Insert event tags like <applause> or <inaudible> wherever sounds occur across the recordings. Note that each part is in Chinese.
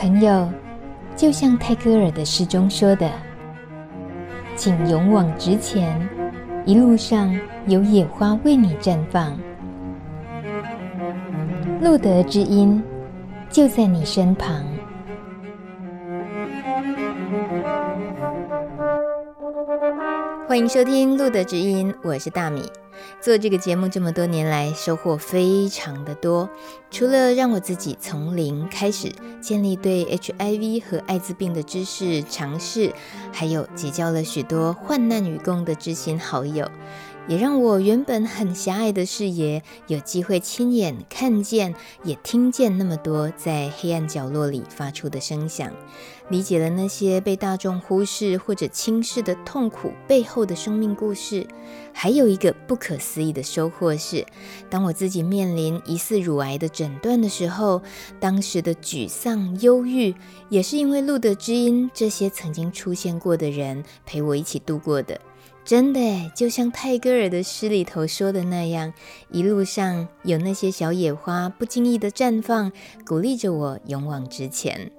朋友，就像泰戈尔的诗中说的：“请勇往直前，一路上有野花为你绽放。”路德之音就在你身旁。欢迎收听《路德之音》，我是大米。做这个节目这么多年来，收获非常的多。除了让我自己从零开始建立对 HIV 和艾滋病的知识尝试，还有结交了许多患难与共的知心好友。也让我原本很狭隘的视野有机会亲眼看见，也听见那么多在黑暗角落里发出的声响，理解了那些被大众忽视或者轻视的痛苦背后的生命故事。还有一个不可思议的收获是，当我自己面临疑似乳癌的诊断的时候，当时的沮丧、忧郁，也是因为路德之音这些曾经出现过的人陪我一起度过的。真的，就像泰戈尔的诗里头说的那样，一路上有那些小野花不经意的绽放，鼓励着我勇往直前。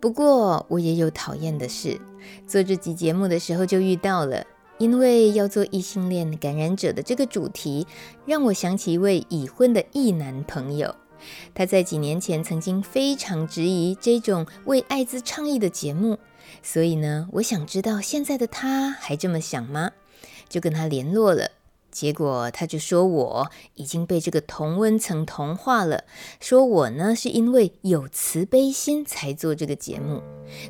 不过，我也有讨厌的事，做这集节目的时候就遇到了，因为要做异性恋感染者的这个主题，让我想起一位已婚的异男朋友。他在几年前曾经非常质疑这种为艾滋倡议的节目。所以呢，我想知道现在的他还这么想吗？就跟他联络了，结果他就说我已经被这个同温层同化了，说我呢是因为有慈悲心才做这个节目。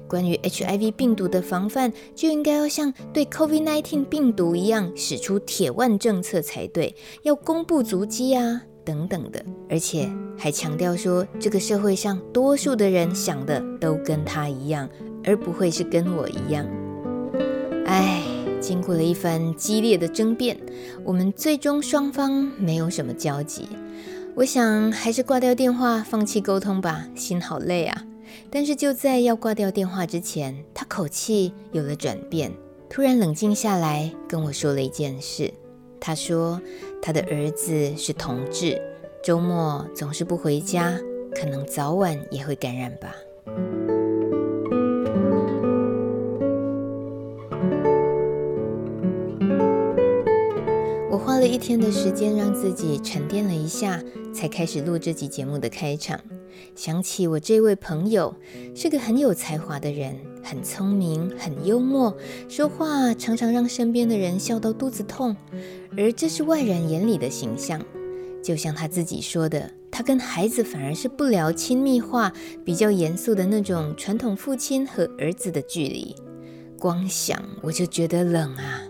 关于 HIV 病毒的防范，就应该要像对 COVID-19 病毒一样使出铁腕政策才对，要公布足迹啊等等的，而且还强调说这个社会上多数的人想的都跟他一样。而不会是跟我一样。唉，经过了一番激烈的争辩，我们最终双方没有什么交集。我想还是挂掉电话，放弃沟通吧，心好累啊。但是就在要挂掉电话之前，他口气有了转变，突然冷静下来，跟我说了一件事。他说他的儿子是同志，周末总是不回家，可能早晚也会感染吧。花了一天的时间让自己沉淀了一下，才开始录这集节目的开场。想起我这位朋友是个很有才华的人，很聪明，很幽默，说话常常让身边的人笑到肚子痛，而这是外人眼里的形象。就像他自己说的，他跟孩子反而是不聊亲密话，比较严肃的那种传统父亲和儿子的距离。光想我就觉得冷啊。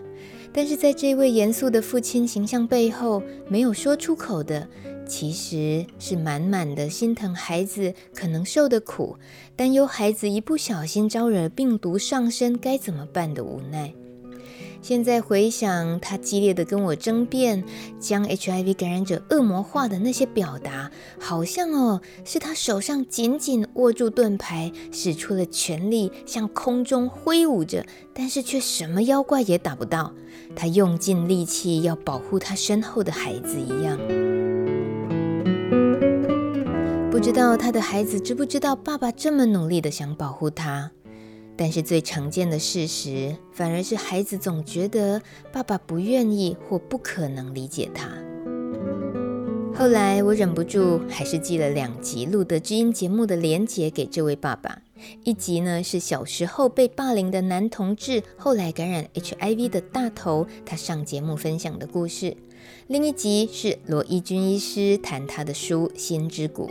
但是在这位严肃的父亲形象背后，没有说出口的，其实是满满的心疼孩子可能受的苦，担忧孩子一不小心招惹病毒上身该怎么办的无奈。现在回想他激烈的跟我争辩，将 HIV 感染者恶魔化的那些表达，好像哦是他手上紧紧握住盾牌，使出了全力向空中挥舞着，但是却什么妖怪也打不到。他用尽力气要保护他身后的孩子一样。不知道他的孩子知不知道爸爸这么努力的想保护他。但是最常见的事实，反而是孩子总觉得爸爸不愿意或不可能理解他。后来我忍不住，还是寄了两集《露德知音》节目的连结给这位爸爸。一集呢是小时候被霸凌的男同志，后来感染 HIV 的大头，他上节目分享的故事。另一集是罗伊军医师谈他的书《心之谷》。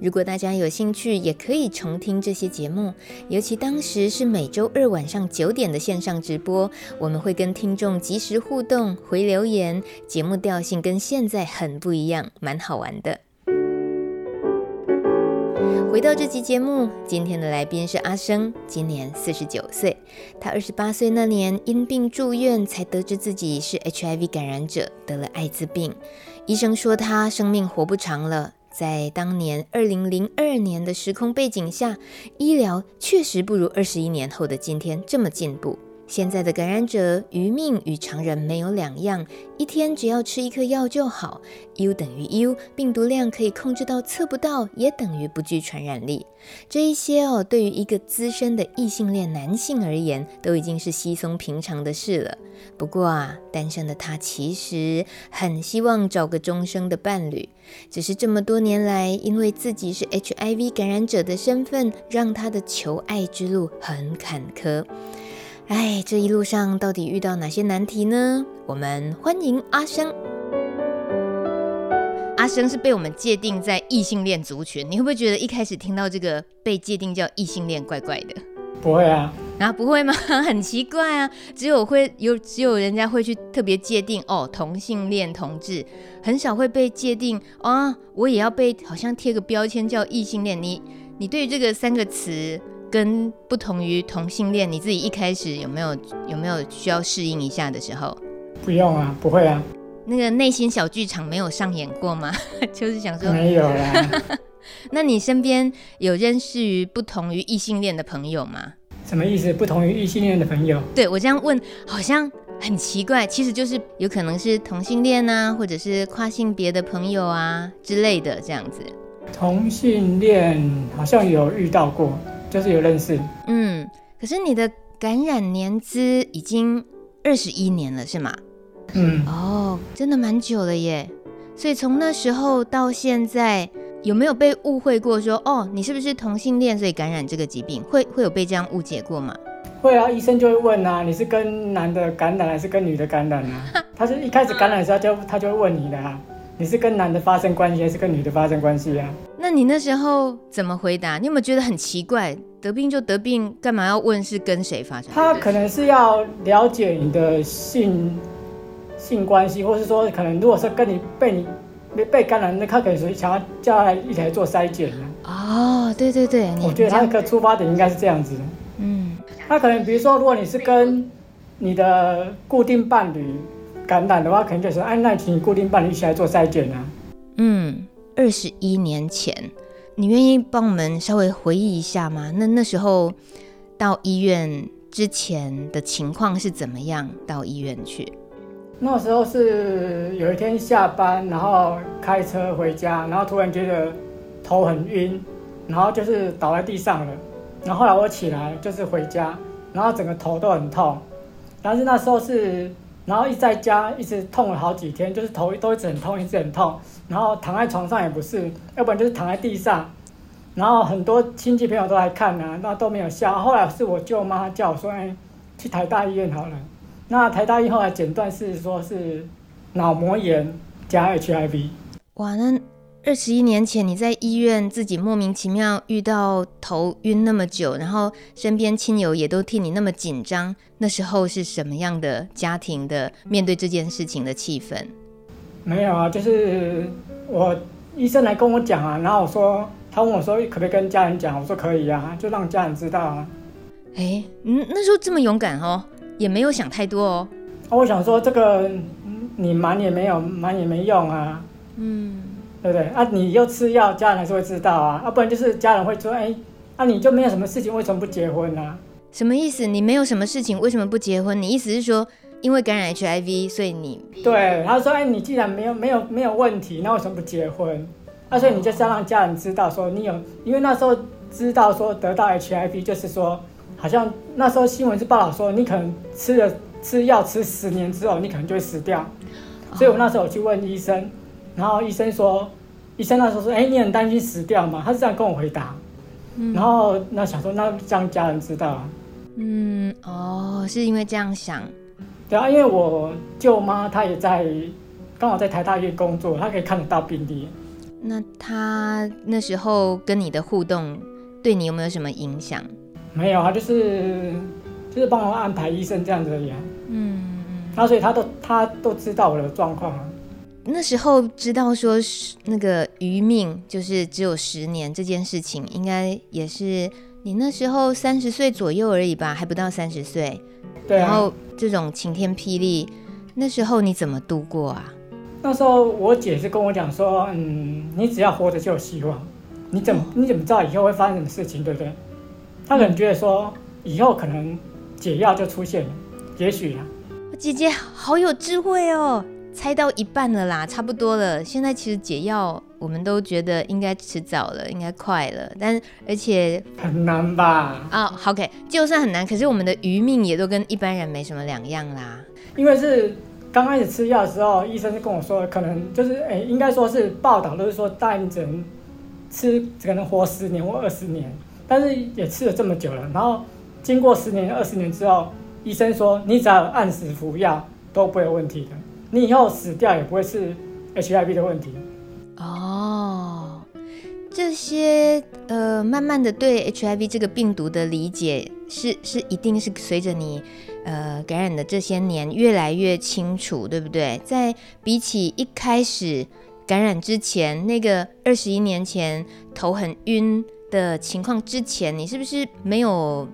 如果大家有兴趣，也可以重听这些节目。尤其当时是每周二晚上九点的线上直播，我们会跟听众及时互动、回留言，节目调性跟现在很不一样，蛮好玩的。回到这期节目，今天的来宾是阿生，今年四十九岁。他二十八岁那年因病住院，才得知自己是 HIV 感染者，得了艾滋病。医生说他生命活不长了。在当年二零零二年的时空背景下，医疗确实不如二十一年后的今天这么进步。现在的感染者余命与常人没有两样，一天只要吃一颗药就好。U 等于 U，病毒量可以控制到测不到，也等于不具传染力。这一些哦，对于一个资深的异性恋男性而言，都已经是稀松平常的事了。不过啊，单身的他其实很希望找个终生的伴侣，只是这么多年来，因为自己是 HIV 感染者的身份，让他的求爱之路很坎坷。哎，这一路上到底遇到哪些难题呢？我们欢迎阿生。阿生是被我们界定在异性恋族群，你会不会觉得一开始听到这个被界定叫异性恋怪怪的？不会啊，啊不会吗？<laughs> 很奇怪啊，只有会有只有人家会去特别界定哦，同性恋同志，很少会被界定啊、哦，我也要被好像贴个标签叫异性恋。你你对于这个三个词？跟不同于同性恋，你自己一开始有没有有没有需要适应一下的时候？不用啊，不会啊。那个内心小剧场没有上演过吗？<laughs> 就是想说没有啦。<laughs> 那你身边有认识于不同于异性恋的朋友吗？什么意思？不同于异性恋的朋友？对，我这样问好像很奇怪，其实就是有可能是同性恋啊，或者是跨性别的朋友啊之类的这样子。同性恋好像有遇到过。就是有认识，嗯，可是你的感染年资已经二十一年了，是吗？嗯，哦，真的蛮久了耶。所以从那时候到现在，有没有被误会过说，哦，你是不是同性恋，所以感染这个疾病？会会有被这样误解过吗？会啊，医生就会问啊，你是跟男的感染还是跟女的感染啊？<laughs> 他是一开始感染的时候就他就会问你的啊。你是跟男的发生关系还是跟女的发生关系啊？那你那时候怎么回答？你有没有觉得很奇怪？得病就得病，干嘛要问是跟谁发生？他可能是要了解你的性性关系，或是说可能如果是跟你被你被被感染，那他可能是想要叫他一起来做筛检呢。哦，对对对，我觉得他的出发点应该是这样子。嗯，他可能比如说，如果你是跟你的固定伴侣。感染的话，可能就是按那请固定伴侣一起来做筛检啊。嗯，二十一年前，你愿意帮我们稍微回忆一下吗？那那时候到医院之前的情况是怎么样？到医院去？那时候是有一天下班，然后开车回家，然后突然觉得头很晕，然后就是倒在地上了。然后后来我起来就是回家，然后整个头都很痛，但是那时候是。然后一在家一直痛了好几天，就是头都一直很痛，一直很痛。然后躺在床上也不是，要不然就是躺在地上。然后很多亲戚朋友都来看啊，那都没有效。后来是我舅妈叫我说：“哎，去台大医院好了。”那台大医院后来诊断是说是脑膜炎加 HIV。哇，那。二十一年前，你在医院自己莫名其妙遇到头晕那么久，然后身边亲友也都替你那么紧张，那时候是什么样的家庭的面对这件事情的气氛？没有啊，就是我医生来跟我讲啊，然后我说他问我说可不可以跟家人讲，我说可以啊，就让家人知道啊。哎，嗯，那时候这么勇敢哦，也没有想太多哦。我想说这个你瞒也没有，瞒也没用啊。嗯。对不对啊？你又吃药，家人还是会知道啊。啊，不然就是家人会说：“哎，啊，你就没有什么事情，为什么不结婚呢？”啊？什么意思？你没有什么事情，为什么不结婚？你意思是说，因为感染 HIV，所以你对他说：“哎，你既然没有没有没有问题，那为什么不结婚？”啊，所以你就是要让家人知道说你有，因为那时候知道说得到 HIV，就是说好像那时候新闻是报道说你可能吃了吃药吃十年之后，你可能就会死掉。所以我那时候我去问医生。然后医生说，医生那时候说，哎，你很担心死掉吗？他是这样跟我回答。嗯、然后那想说，那让家人知道啊。嗯，哦，是因为这样想。对啊，因为我舅妈她也在，刚好在台大医院工作，她可以看得到病历。那她那时候跟你的互动，对你有没有什么影响？没有啊，就是就是帮我安排医生这样子而已啊。嗯嗯。那所以她都她都知道我的状况啊。那时候知道说是那个余命就是只有十年这件事情，应该也是你那时候三十岁左右而已吧，还不到三十岁。对啊。然后这种晴天霹雳，那时候你怎么度过啊？那时候我姐是跟我讲说，嗯，你只要活着就有希望。你怎么你怎么知道以后会发生什么事情，对不对？她可能觉得说以后可能。解药就出现了，也许啊。姐姐好有智慧哦，猜到一半了啦，差不多了。现在其实解药我们都觉得应该迟早了，应该快了，但而且很难吧？啊、哦，OK，就算很难，可是我们的余命也都跟一般人没什么两样啦。因为是刚开始吃药的时候，医生是跟我说，可能就是哎，应该说是报道都是说大你只能吃可能活十年或二十年，但是也吃了这么久了，然后经过十年、二十年之后。医生说，你只要按时服药都不会有问题的，你以后死掉也不会是 HIV 的问题。哦，这些呃，慢慢的对 HIV 这个病毒的理解是是一定是随着你呃感染的这些年越来越清楚，对不对？在比起一开始感染之前，那个二十一年前头很晕的情况之前，你是不是没有？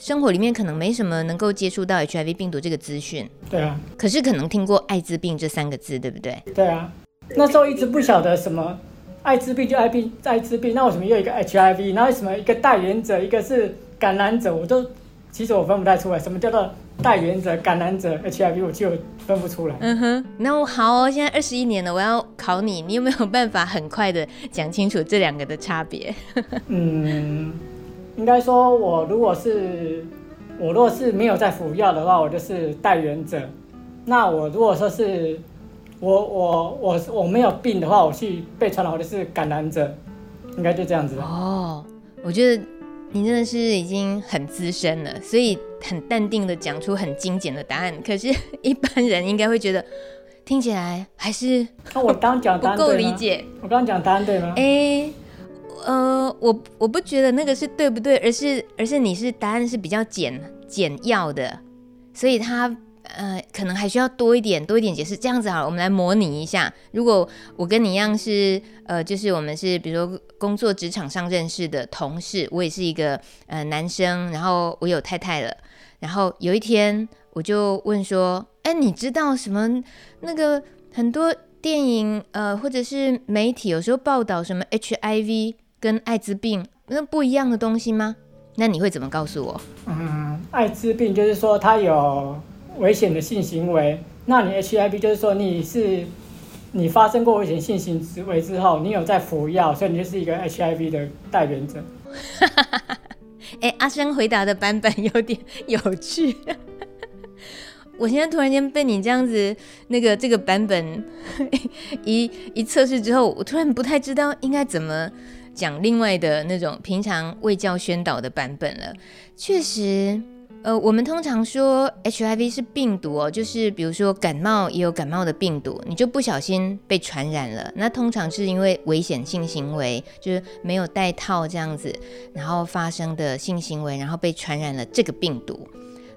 生活里面可能没什么能够接触到 HIV 病毒这个资讯，对啊，可是可能听过艾滋病这三个字，对不对？对啊，那时候一直不晓得什么艾滋病就艾病艾滋病，那为什么又一个 HIV？然后为什么一个代言者，一个是感染者？我都其实我分不太出来，什么叫做代言者、感染者、HIV，我就分不出来。嗯哼，那我好哦，现在二十一年了，我要考你，你有没有办法很快的讲清楚这两个的差别？嗯。应该说，我如果是我若是没有在服药的话，我就是代原者。那我如果说是我我我我没有病的话，我去被传染，我就是感染者。应该就这样子哦。我觉得你真的是已经很资深了，所以很淡定的讲出很精简的答案。可是，<laughs> 一般人应该会觉得听起来还是那我刚讲不够理解。我刚刚讲答案对吗？哎、欸。呃，我我不觉得那个是对不对，而是而是你是答案是比较简简要的，所以他呃可能还需要多一点多一点解释。这样子好了，我们来模拟一下，如果我跟你一样是呃，就是我们是比如说工作职场上认识的同事，我也是一个呃男生，然后我有太太了，然后有一天我就问说，哎，你知道什么那个很多电影呃或者是媒体有时候报道什么 HIV？跟艾滋病那不一样的东西吗？那你会怎么告诉我？嗯，艾滋病就是说它有危险的性行为，那你 HIV 就是说你是你发生过危险性行为之后，你有在服药，所以你就是一个 HIV 的带原者。<laughs> 哎、欸，阿生回答的版本有点有趣。我现在突然间被你这样子那个这个版本 <laughs> 一一测试之后，我突然不太知道应该怎么。讲另外的那种平常未教宣导的版本了。确实，呃，我们通常说 HIV 是病毒哦，就是比如说感冒也有感冒的病毒，你就不小心被传染了。那通常是因为危险性行为，就是没有戴套这样子，然后发生的性行为，然后被传染了这个病毒。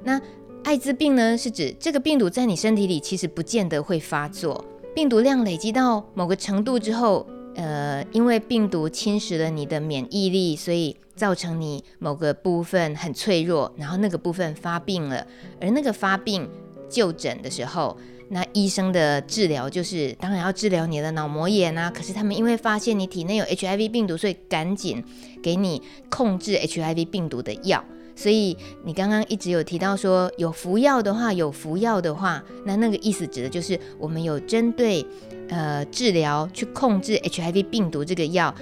那艾滋病呢，是指这个病毒在你身体里其实不见得会发作，病毒量累积到某个程度之后。呃，因为病毒侵蚀了你的免疫力，所以造成你某个部分很脆弱，然后那个部分发病了。而那个发病就诊的时候，那医生的治疗就是当然要治疗你的脑膜炎啊。可是他们因为发现你体内有 HIV 病毒，所以赶紧给你控制 HIV 病毒的药。所以你刚刚一直有提到说有服药的话，有服药的话，那那个意思指的就是我们有针对。呃，治疗去控制 HIV 病毒这个药，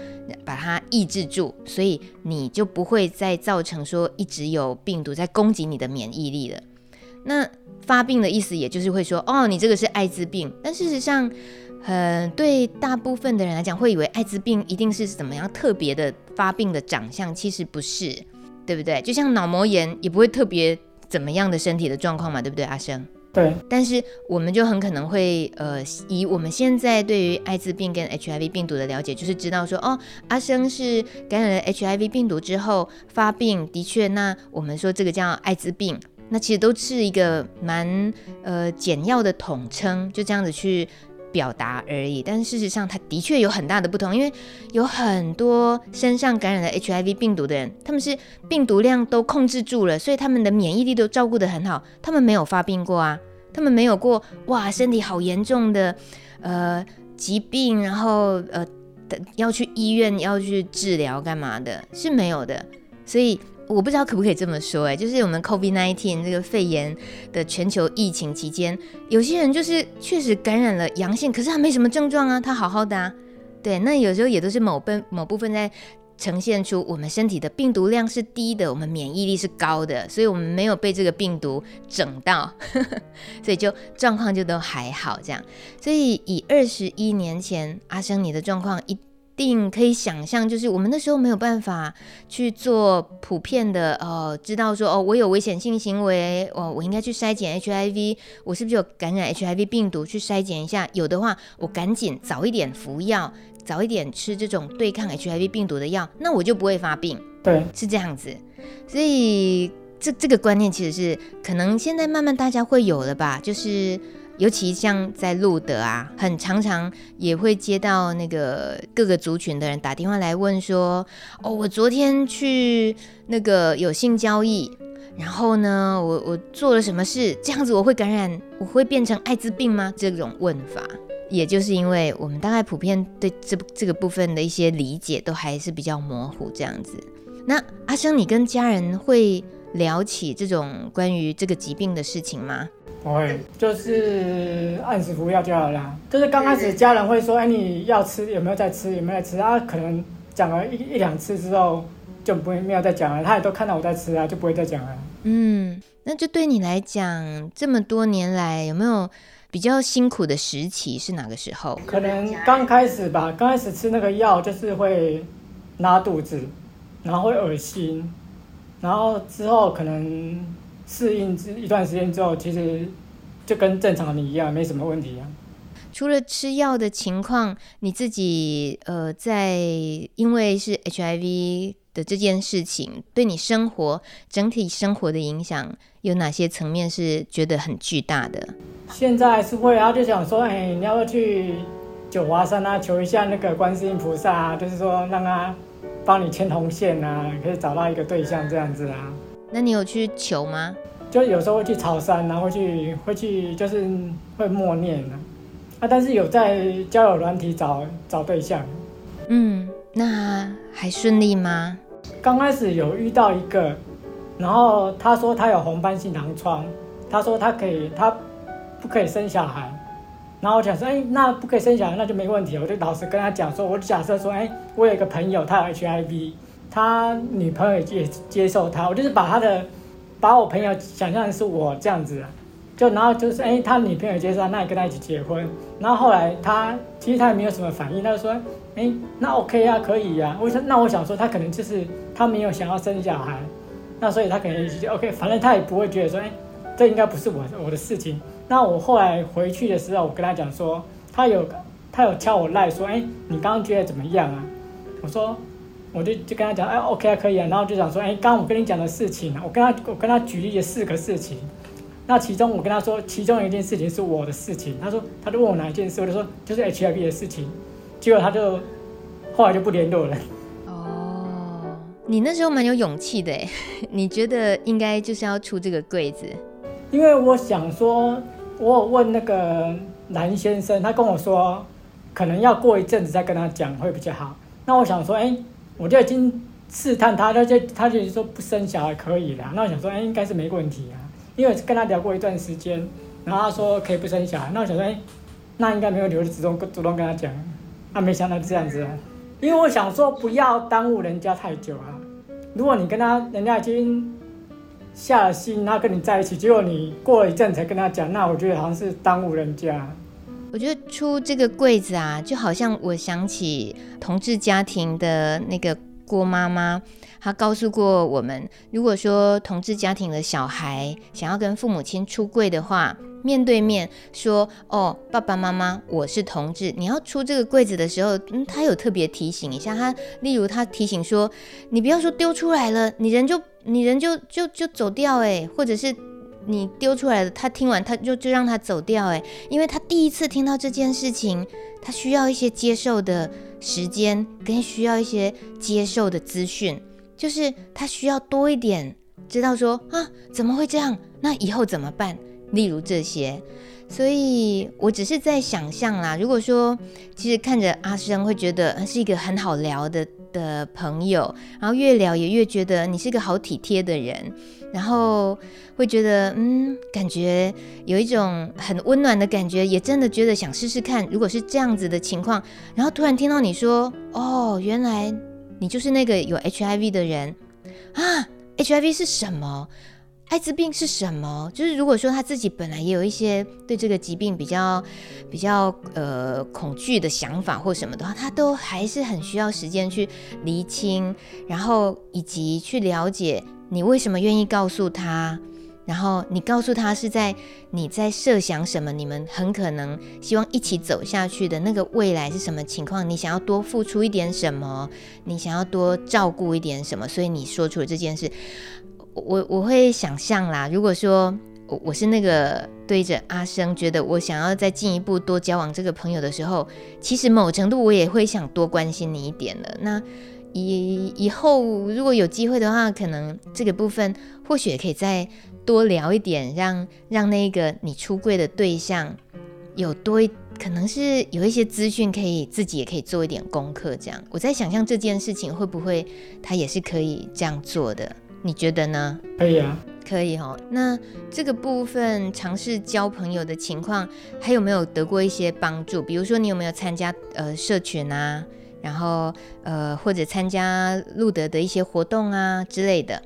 把它抑制住，所以你就不会再造成说一直有病毒在攻击你的免疫力了。那发病的意思，也就是会说，哦，你这个是艾滋病。但事实上，呃，对大部分的人来讲，会以为艾滋病一定是怎么样特别的发病的长相，其实不是，对不对？就像脑膜炎，也不会特别怎么样的身体的状况嘛，对不对，阿生？对，但是我们就很可能会，呃，以我们现在对于艾滋病跟 HIV 病毒的了解，就是知道说，哦，阿生是感染了 HIV 病毒之后发病，的确，那我们说这个叫艾滋病，那其实都是一个蛮呃简要的统称，就这样子去表达而已。但是事实上，它的确有很大的不同，因为有很多身上感染了 HIV 病毒的人，他们是病毒量都控制住了，所以他们的免疫力都照顾得很好，他们没有发病过啊。他们没有过哇，身体好严重的呃疾病，然后呃要去医院要去治疗干嘛的，是没有的。所以我不知道可不可以这么说，哎，就是我们 COVID-19 这个肺炎的全球疫情期间，有些人就是确实感染了阳性，可是他没什么症状啊，他好好的啊。对，那有时候也都是某部某部分在呈现出我们身体的病毒量是低的，我们免疫力是高的，所以我们没有被这个病毒整到，呵呵，所以就状况就都还好这样。所以以二十一年前阿生你的状况一。定可以想象，就是我们那时候没有办法去做普遍的，呃，知道说哦，我有危险性行为，哦，我应该去筛检 HIV，我是不是有感染 HIV 病毒？去筛检一下，有的话，我赶紧早一点服药，早一点吃这种对抗 HIV 病毒的药，那我就不会发病。对，是这样子。所以这这个观念其实是可能现在慢慢大家会有了吧，就是。尤其像在路德啊，很常常也会接到那个各个族群的人打电话来问说：“哦，我昨天去那个有性交易，然后呢，我我做了什么事？这样子我会感染，我会变成艾滋病吗？”这种问法，也就是因为我们大概普遍对这这个部分的一些理解都还是比较模糊，这样子。那阿生，你跟家人会聊起这种关于这个疾病的事情吗？不会，就是按时服药就好了。就是刚开始家人会说：“哎，你要吃有没有在吃？有没有在吃？”啊，可能讲了一一两次之后，就不会没有再讲了。他也都看到我在吃啊，就不会再讲了。嗯，那就对你来讲，这么多年来有没有比较辛苦的时期是哪个时候？可能刚开始吧，刚开始吃那个药就是会拉肚子，然后会恶心，然后之后可能。适应一段时间之后，其实就跟正常的你一样，没什么问题啊。除了吃药的情况，你自己呃，在因为是 HIV 的这件事情，对你生活整体生活的影响有哪些层面是觉得很巨大的？现在还是会啊，就想说，哎，你要不要去九华山啊，求一下那个观世音菩萨啊，就是说让他帮你牵红线啊，可以找到一个对象这样子啊。那你有去求吗？就有时候会去朝山，然后会去会去，就是会默念啊。啊，但是有在交友软体找找对象。嗯，那还顺利吗？刚开始有遇到一个，然后他说他有红斑性狼疮，他说他可以，他不可以生小孩。然后我想说，哎，那不可以生小孩，那就没问题。我就老实跟他讲说，我就假设说，哎，我有一个朋友，他有 HIV。他女朋友也接受他，我就是把他的，把我朋友想象的是我这样子，就然后就是哎，他女朋友接受，那也跟他一起结婚。然后后来他其实他也没有什么反应，他就说哎，那 OK 啊，可以呀。我说那我想说他可能就是他没有想要生小孩，那所以他可能就 OK，反正他也不会觉得说哎，这应该不是我我的事情。那我后来回去的时候，我跟他讲说，他有他有敲我赖说，哎，你刚刚觉得怎么样啊？我说。我就就跟他讲，哎，OK 啊，可以啊，然后就想说，哎，刚刚我跟你讲的事情，我跟他我跟他举例了四个事情，那其中我跟他说，其中一件事情是我的事情，他说，他就问我哪一件事，我就说就是 HIV 的事情，结果他就后来就不联络了。哦，你那时候蛮有勇气的，<laughs> 你觉得应该就是要出这个柜子？因为我想说，我有问那个蓝先生，他跟我说，可能要过一阵子再跟他讲会比较好。那我想说，哎。我就已经试探他，他就他就说不生小孩可以的。那我想说，哎，应该是没问题啊，因为跟他聊过一段时间，然后他说可以不生小孩。那我想说，哎，那应该没问题，我就主动主动跟他讲。啊没想到这样子啊，因为我想说不要耽误人家太久啊。如果你跟他人家已经下了心，然后跟你在一起，结果你过了一阵才跟他讲，那我觉得好像是耽误人家。我觉得出这个柜子啊，就好像我想起同志家庭的那个郭妈妈，她告诉过我们，如果说同志家庭的小孩想要跟父母亲出柜的话，面对面说：“哦，爸爸妈妈，我是同志。”你要出这个柜子的时候，嗯，他有特别提醒一下他，例如他提醒说：“你不要说丢出来了，你人就你人就就就走掉，诶，或者是。”你丢出来的，他听完他就就让他走掉，诶，因为他第一次听到这件事情，他需要一些接受的时间，跟需要一些接受的资讯，就是他需要多一点知道说啊，怎么会这样？那以后怎么办？例如这些，所以我只是在想象啦。如果说其实看着阿生会觉得是一个很好聊的的朋友，然后越聊也越觉得你是个好体贴的人，然后会觉得嗯，感觉有一种很温暖的感觉，也真的觉得想试试看，如果是这样子的情况，然后突然听到你说哦，原来你就是那个有 HIV 的人啊，HIV 是什么？艾滋病是什么？就是如果说他自己本来也有一些对这个疾病比较比较呃恐惧的想法或什么的话，他都还是很需要时间去厘清，然后以及去了解你为什么愿意告诉他，然后你告诉他是在你在设想什么，你们很可能希望一起走下去的那个未来是什么情况，你想要多付出一点什么，你想要多照顾一点什么，所以你说出了这件事。我我会想象啦，如果说我我是那个对着阿生，觉得我想要再进一步多交往这个朋友的时候，其实某程度我也会想多关心你一点的。那以以后如果有机会的话，可能这个部分或许也可以再多聊一点，让让那个你出柜的对象有多一，可能是有一些资讯可以自己也可以做一点功课。这样我在想象这件事情会不会他也是可以这样做的。你觉得呢？可以啊，可以哦。那这个部分尝试交朋友的情况，还有没有得过一些帮助？比如说，你有没有参加呃社群啊，然后呃或者参加路德的一些活动啊之类的？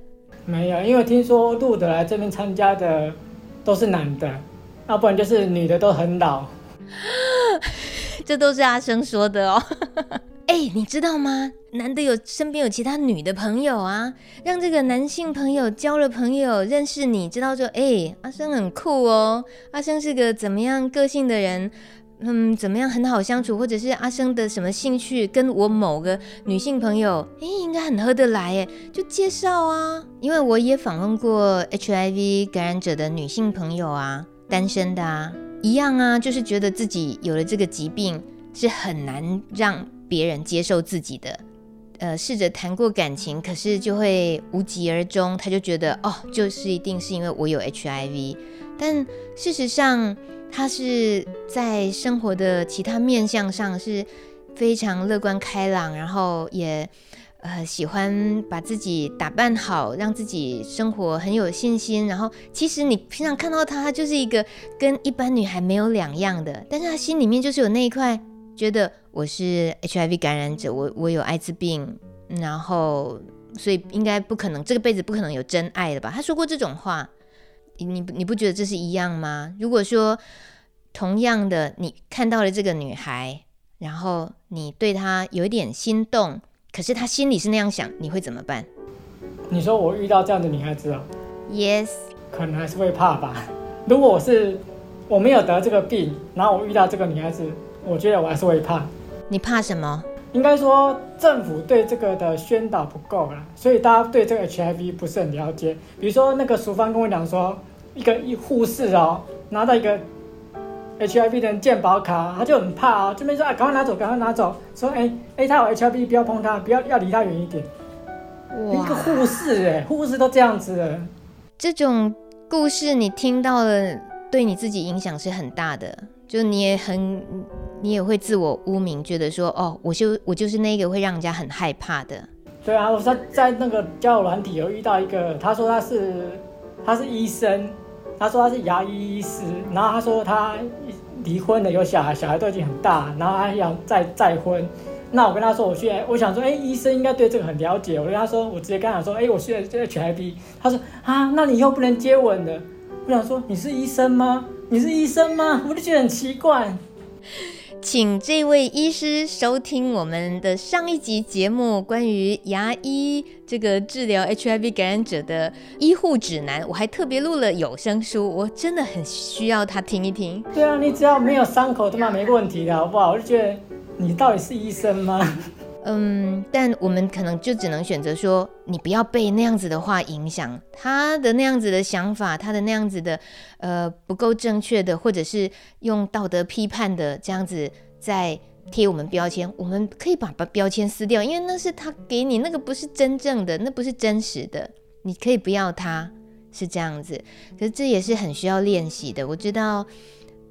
没有，因为听说路德来这边参加的都是男的，要不然就是女的都很老。<laughs> 这都是阿生说的哦。哎、你知道吗？难得有身边有其他女的朋友啊，让这个男性朋友交了朋友，认识你，知道说，哎、阿生很酷哦，阿生是个怎么样个性的人，嗯，怎么样很好相处，或者是阿生的什么兴趣跟我某个女性朋友，哎、应该很合得来，哎，就介绍啊。因为我也访问过 HIV 感染者的女性朋友啊，单身的啊，一样啊，就是觉得自己有了这个疾病是很难让。别人接受自己的，呃，试着谈过感情，可是就会无疾而终。他就觉得，哦，就是一定是因为我有 HIV，但事实上，他是在生活的其他面向上是非常乐观开朗，然后也呃喜欢把自己打扮好，让自己生活很有信心。然后，其实你平常看到他，他就是一个跟一般女孩没有两样的，但是他心里面就是有那一块。觉得我是 HIV 感染者，我我有艾滋病，然后所以应该不可能，这个辈子不可能有真爱的吧？他说过这种话，你你不觉得这是一样吗？如果说同样的，你看到了这个女孩，然后你对她有一点心动，可是她心里是那样想，你会怎么办？你说我遇到这样的女孩子啊？Yes，可能还是会怕吧。如果我是我没有得这个病，然后我遇到这个女孩子。我觉得我还是会怕。你怕什么？应该说政府对这个的宣导不够啦，所以大家对这个 HIV 不是很了解。比如说那个淑芳跟我讲说，一个一护士哦，拿到一个 HIV 的健保卡，他就很怕哦，这边说啊，赶快拿走，赶快拿走。说哎哎，他有 HIV，不要碰他，不要要离他远一点。哇，一个护士哎，护士都这样子了。这种故事你听到了，对你自己影响是很大的。就你也很，你也会自我污名，觉得说，哦，我就我就是那个会让人家很害怕的。对啊，我在在那个交友软体有遇到一个，他说他是他是医生，他说他是牙医医师，然后他说他离婚了，有小孩，小孩都已经很大，然后还想再再婚。那我跟他说，我现在我想说，哎，医生应该对这个很了解。我跟他说，我直接跟他说，哎，我现在在 HIV。他说啊，那你以后不能接吻的。我想说，你是医生吗？你是医生吗？我就觉得很奇怪。请这位医师收听我们的上一集节目，关于牙医这个治疗 HIV 感染者的医护指南。我还特别录了有声书，我真的很需要他听一听。对啊，你只要没有伤口，他妈没问题的，好不好？我就觉得你到底是医生吗？嗯，但我们可能就只能选择说，你不要被那样子的话影响，他的那样子的想法，他的那样子的，呃，不够正确的，或者是用道德批判的这样子在贴我们标签，我们可以把把标签撕掉，因为那是他给你，那个不是真正的，那不是真实的，你可以不要他，是这样子，可是这也是很需要练习的，我知道。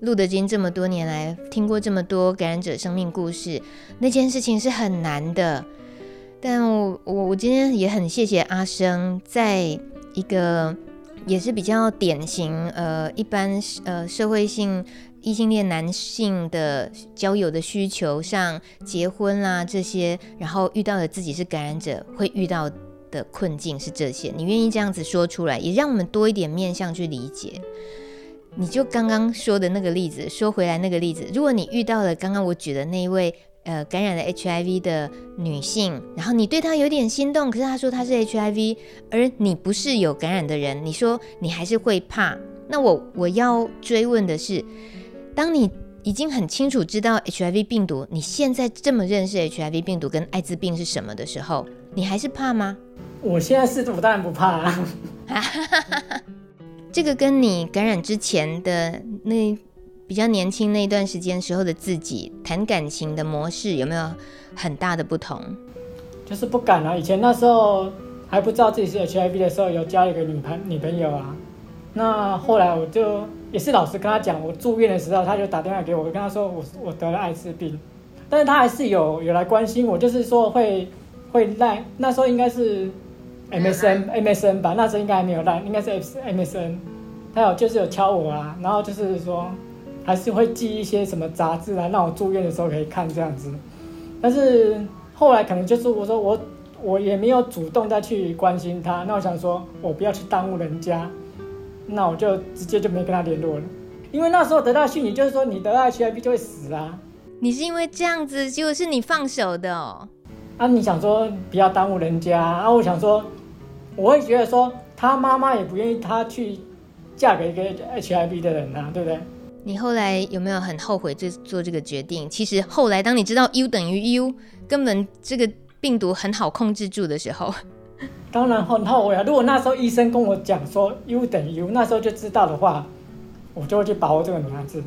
路德金这么多年来听过这么多感染者生命故事，那件事情是很难的。但我我我今天也很谢谢阿生，在一个也是比较典型呃一般呃社会性异性恋男性的交友的需求上，结婚啦这些，然后遇到了自己是感染者会遇到的困境是这些，你愿意这样子说出来，也让我们多一点面向去理解。你就刚刚说的那个例子，说回来那个例子，如果你遇到了刚刚我举的那一位。呃，感染了 HIV 的女性，然后你对她有点心动，可是她说她是 HIV，而你不是有感染的人，你说你还是会怕。那我我要追问的是，当你已经很清楚知道 HIV 病毒，你现在这么认识 HIV 病毒跟艾滋病是什么的时候，你还是怕吗？我现在是，我当然不怕啊。<laughs> <laughs> <laughs> 这个跟你感染之前的那。比较年轻那一段时间时候的自己谈感情的模式有没有很大的不同？就是不敢啊！以前那时候还不知道自己是 HIV 的时候，有交一个女朋女朋友啊。那后来我就也是老实跟他讲，我住院的时候他就打电话给我，跟他说我我得了艾滋病，但是他还是有有来关心我，就是说会会赖，那时候应该是 MSN MSN 吧，那时候应该还没有赖，应该是 MSN，他有就是有敲我啊，然后就是说。还是会寄一些什么杂志啊，让我住院的时候可以看这样子。但是后来可能就是我说我我也没有主动再去关心他，那我想说我不要去耽误人家，那我就直接就没跟他联络了。因为那时候得到讯息就是说你得到 HIV 就会死啊。你是因为这样子，结果是你放手的哦。啊，你想说不要耽误人家啊？我想说我会觉得说他妈妈也不愿意他去嫁给一个 HIV 的人啊，对不对？你后来有没有很后悔做做这个决定？其实后来当你知道 U 等于 U，根本这个病毒很好控制住的时候，当然很后悔啊！如果那时候医生跟我讲说 U 等于 U，那时候就知道的话，我就会去把握这个女孩子。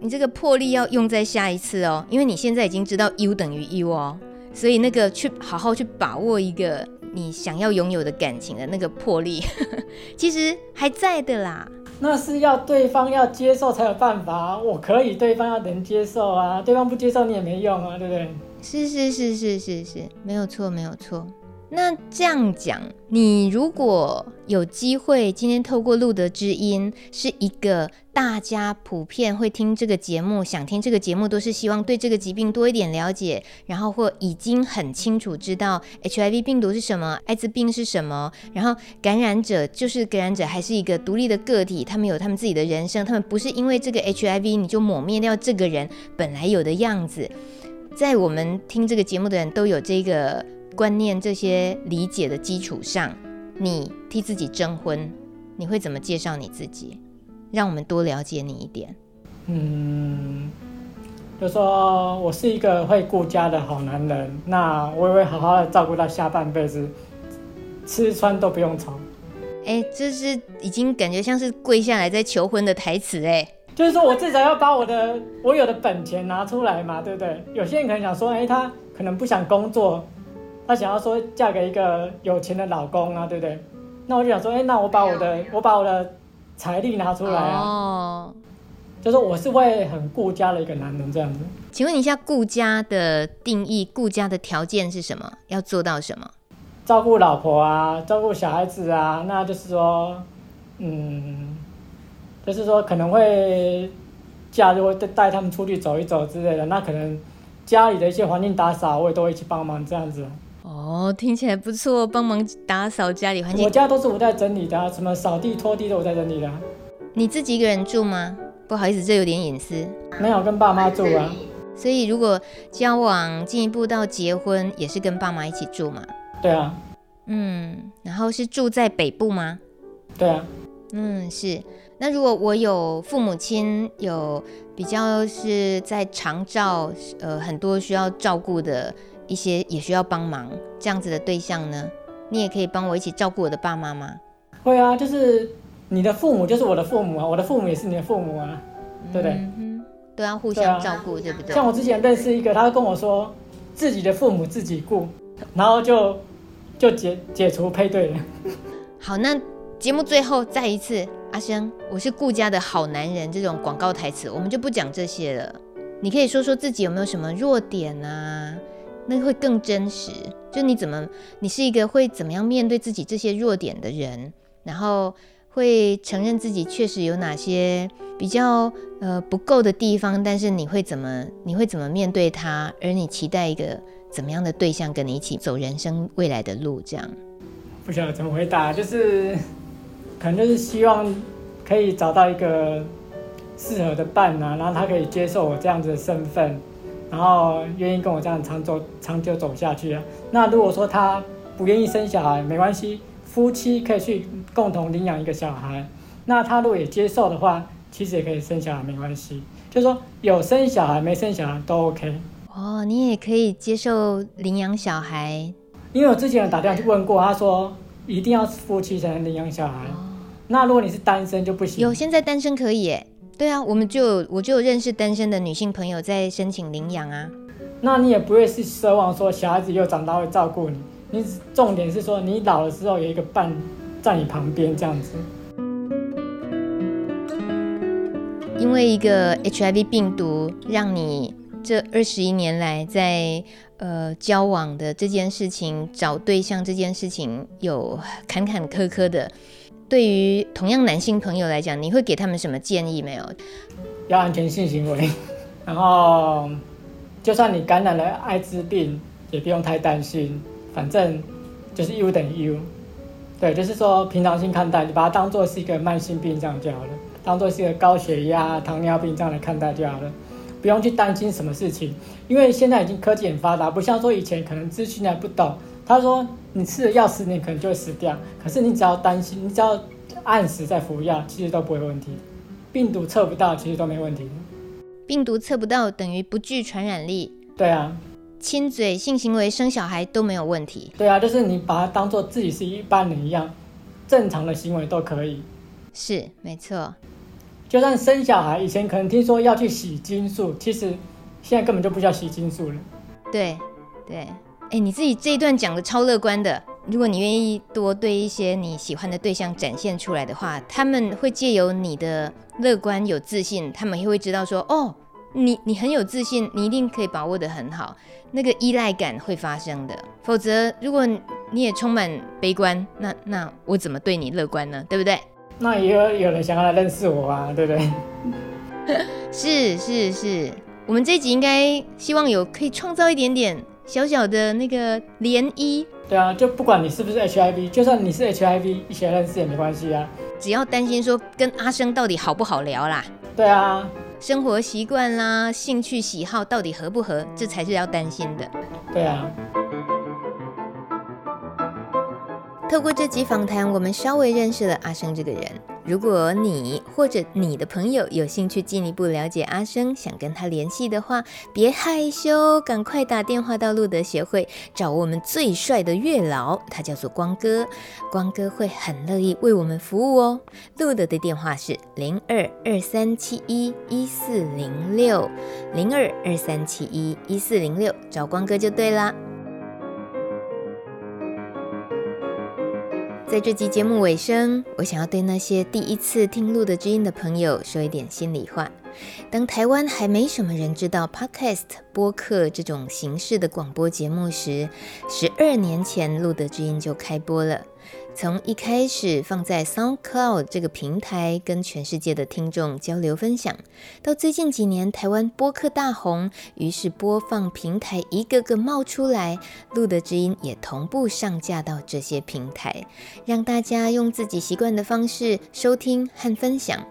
你这个魄力要用在下一次哦，因为你现在已经知道 U 等于 U 哦，所以那个去好好去把握一个你想要拥有的感情的那个魄力，<laughs> 其实还在的啦。那是要对方要接受才有办法，我可以，对方要能接受啊，对方不接受你也没用啊，对不对？是是是是是是，没有错没有错。那这样讲，你如果有机会，今天透过路德知音，是一个大家普遍会听这个节目，想听这个节目，都是希望对这个疾病多一点了解，然后或已经很清楚知道 HIV 病毒是什么，艾滋病是什么，然后感染者就是感染者，还是一个独立的个体，他们有他们自己的人生，他们不是因为这个 HIV 你就抹灭掉这个人本来有的样子。在我们听这个节目的人都有这个。观念这些理解的基础上，你替自己征婚，你会怎么介绍你自己？让我们多了解你一点。嗯，就说我是一个会顾家的好男人，那我也会好好的照顾到下半辈子，吃穿都不用愁。哎，这是已经感觉像是跪下来在求婚的台词哎。就是说我至少要把我的我有的本钱拿出来嘛，对不对？有些人可能想说，哎，他可能不想工作。她想要说嫁给一个有钱的老公啊，对不对？那我就想说，哎、欸，那我把我的我把我的财力拿出来啊，哦、就说我是会很顾家的一个男人这样子。请问一下，顾家的定义，顾家的条件是什么？要做到什么？照顾老婆啊，照顾小孩子啊，那就是说，嗯，就是说可能会假日会带他们出去走一走之类的。那可能家里的一些环境打扫，我也都会去帮忙这样子。哦，听起来不错，帮忙打扫家里环境。我家都是我在整理的啊，什么扫地、拖地都我在整理的啊。你自己一个人住吗？不好意思，这有点隐私。没有，跟爸妈住啊。所以如果交往进一步到结婚，也是跟爸妈一起住嘛？对啊。嗯，然后是住在北部吗？对啊。嗯，是。那如果我有父母亲，有比较是在长照，呃，很多需要照顾的。一些也需要帮忙这样子的对象呢，你也可以帮我一起照顾我的爸妈吗？会啊，就是你的父母就是我的父母啊，我的父母也是你的父母啊，对不对？嗯，都要互相照顾，对，啊，对不对？像我之前认识一个，他跟我说自己的父母自己顾，然后就就解解除配对了。好，那节目最后再一次，阿生，我是顾家的好男人，这种广告台词我们就不讲这些了。你可以说说自己有没有什么弱点啊？那会更真实。就你怎么，你是一个会怎么样面对自己这些弱点的人，然后会承认自己确实有哪些比较呃不够的地方，但是你会怎么，你会怎么面对它？而你期待一个怎么样的对象跟你一起走人生未来的路？这样不晓得怎么回答，就是可能就是希望可以找到一个适合的伴啊，然后他可以接受我这样子的身份。然后愿意跟我这样长走长久走下去啊。那如果说他不愿意生小孩，没关系，夫妻可以去共同领养一个小孩。那他如果也接受的话，其实也可以生小孩，没关系。就是说有生小孩没生小孩都 OK。哦，你也可以接受领养小孩。因为我之前有打电话去问过，他说一定要夫妻才能领养小孩。哦。那如果你是单身就不行。有，现在单身可以耶。对啊，我们就我就有认识单身的女性朋友在申请领养啊。那你也不会是奢望说小孩子又长大会照顾你，你重点是说你老了之后有一个伴在你旁边这样子。因为一个 HIV 病毒，让你这二十一年来在呃交往的这件事情、找对象这件事情有坎坎坷坷的。对于同样男性朋友来讲，你会给他们什么建议没有？要安全性行为，然后就算你感染了艾滋病，也不用太担心，反正就是 U 等于 U，对，就是说平常心看待，你把它当做是一个慢性病这样就好了，当做是一个高血压、糖尿病这样来看待就好了，不用去担心什么事情，因为现在已经科技很发达，不像说以前可能资讯还不懂。他说：“你吃了药十年可能就会死掉，可是你只要担心，你只要按时在服药，其实都不会问题。病毒测不到，其实都没问题。病毒测不到等于不具传染力。对啊，亲嘴、性行为、生小孩都没有问题。对啊，就是你把它当做自己是一般人一样，正常的行为都可以。是，没错。就算生小孩，以前可能听说要去洗精素，其实现在根本就不叫洗精素了。对，对。”哎，你自己这一段讲的超乐观的。如果你愿意多对一些你喜欢的对象展现出来的话，他们会借由你的乐观有自信，他们也会知道说，哦，你你很有自信，你一定可以把握得很好，那个依赖感会发生的。否则，如果你也充满悲观，那那我怎么对你乐观呢？对不对？那也有有人想要来认识我啊，对不对？<laughs> 是是是，我们这一集应该希望有可以创造一点点。小小的那个涟漪，对啊，就不管你是不是 HIV，就算你是 HIV，一起来认识也没关系啊。只要担心说跟阿生到底好不好聊啦，对啊，生活习惯啦、兴趣喜好到底合不合，这才是要担心的。对啊。透过这集访谈，我们稍微认识了阿生这个人。如果你或者你的朋友有兴趣进一步了解阿生，想跟他联系的话，别害羞，赶快打电话到路德协会找我们最帅的月老，他叫做光哥，光哥会很乐意为我们服务哦。路德的电话是零二二三七一一四零六零二二三七一一四零六，找光哥就对啦。在这集节目尾声，我想要对那些第一次听录的知音的朋友说一点心里话。当台湾还没什么人知道 Podcast 播客这种形式的广播节目时，十二年前录的知音就开播了。从一开始放在 SoundCloud 这个平台跟全世界的听众交流分享，到最近几年台湾播客大红，于是播放平台一个个冒出来，录的知音也同步上架到这些平台，让大家用自己习惯的方式收听和分享。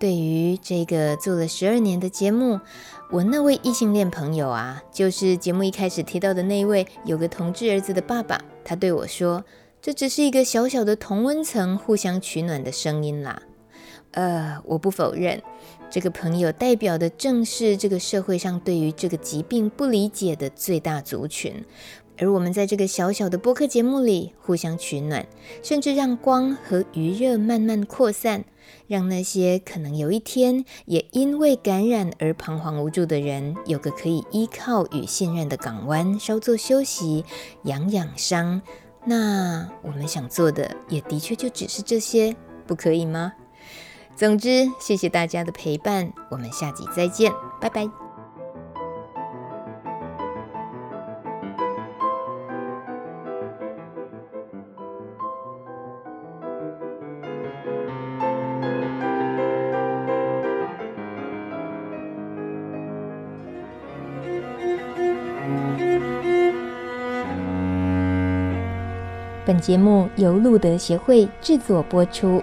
对于这个做了十二年的节目，我那位异性恋朋友啊，就是节目一开始提到的那位有个同志儿子的爸爸，他对我说。这只是一个小小的同温层互相取暖的声音啦，呃，我不否认，这个朋友代表的正是这个社会上对于这个疾病不理解的最大族群，而我们在这个小小的播客节目里互相取暖，甚至让光和余热慢慢扩散，让那些可能有一天也因为感染而彷徨无助的人，有个可以依靠与信任的港湾，稍作休息，养养伤。那我们想做的也的确就只是这些，不可以吗？总之，谢谢大家的陪伴，我们下集再见，拜拜。本节目由路德协会制作播出。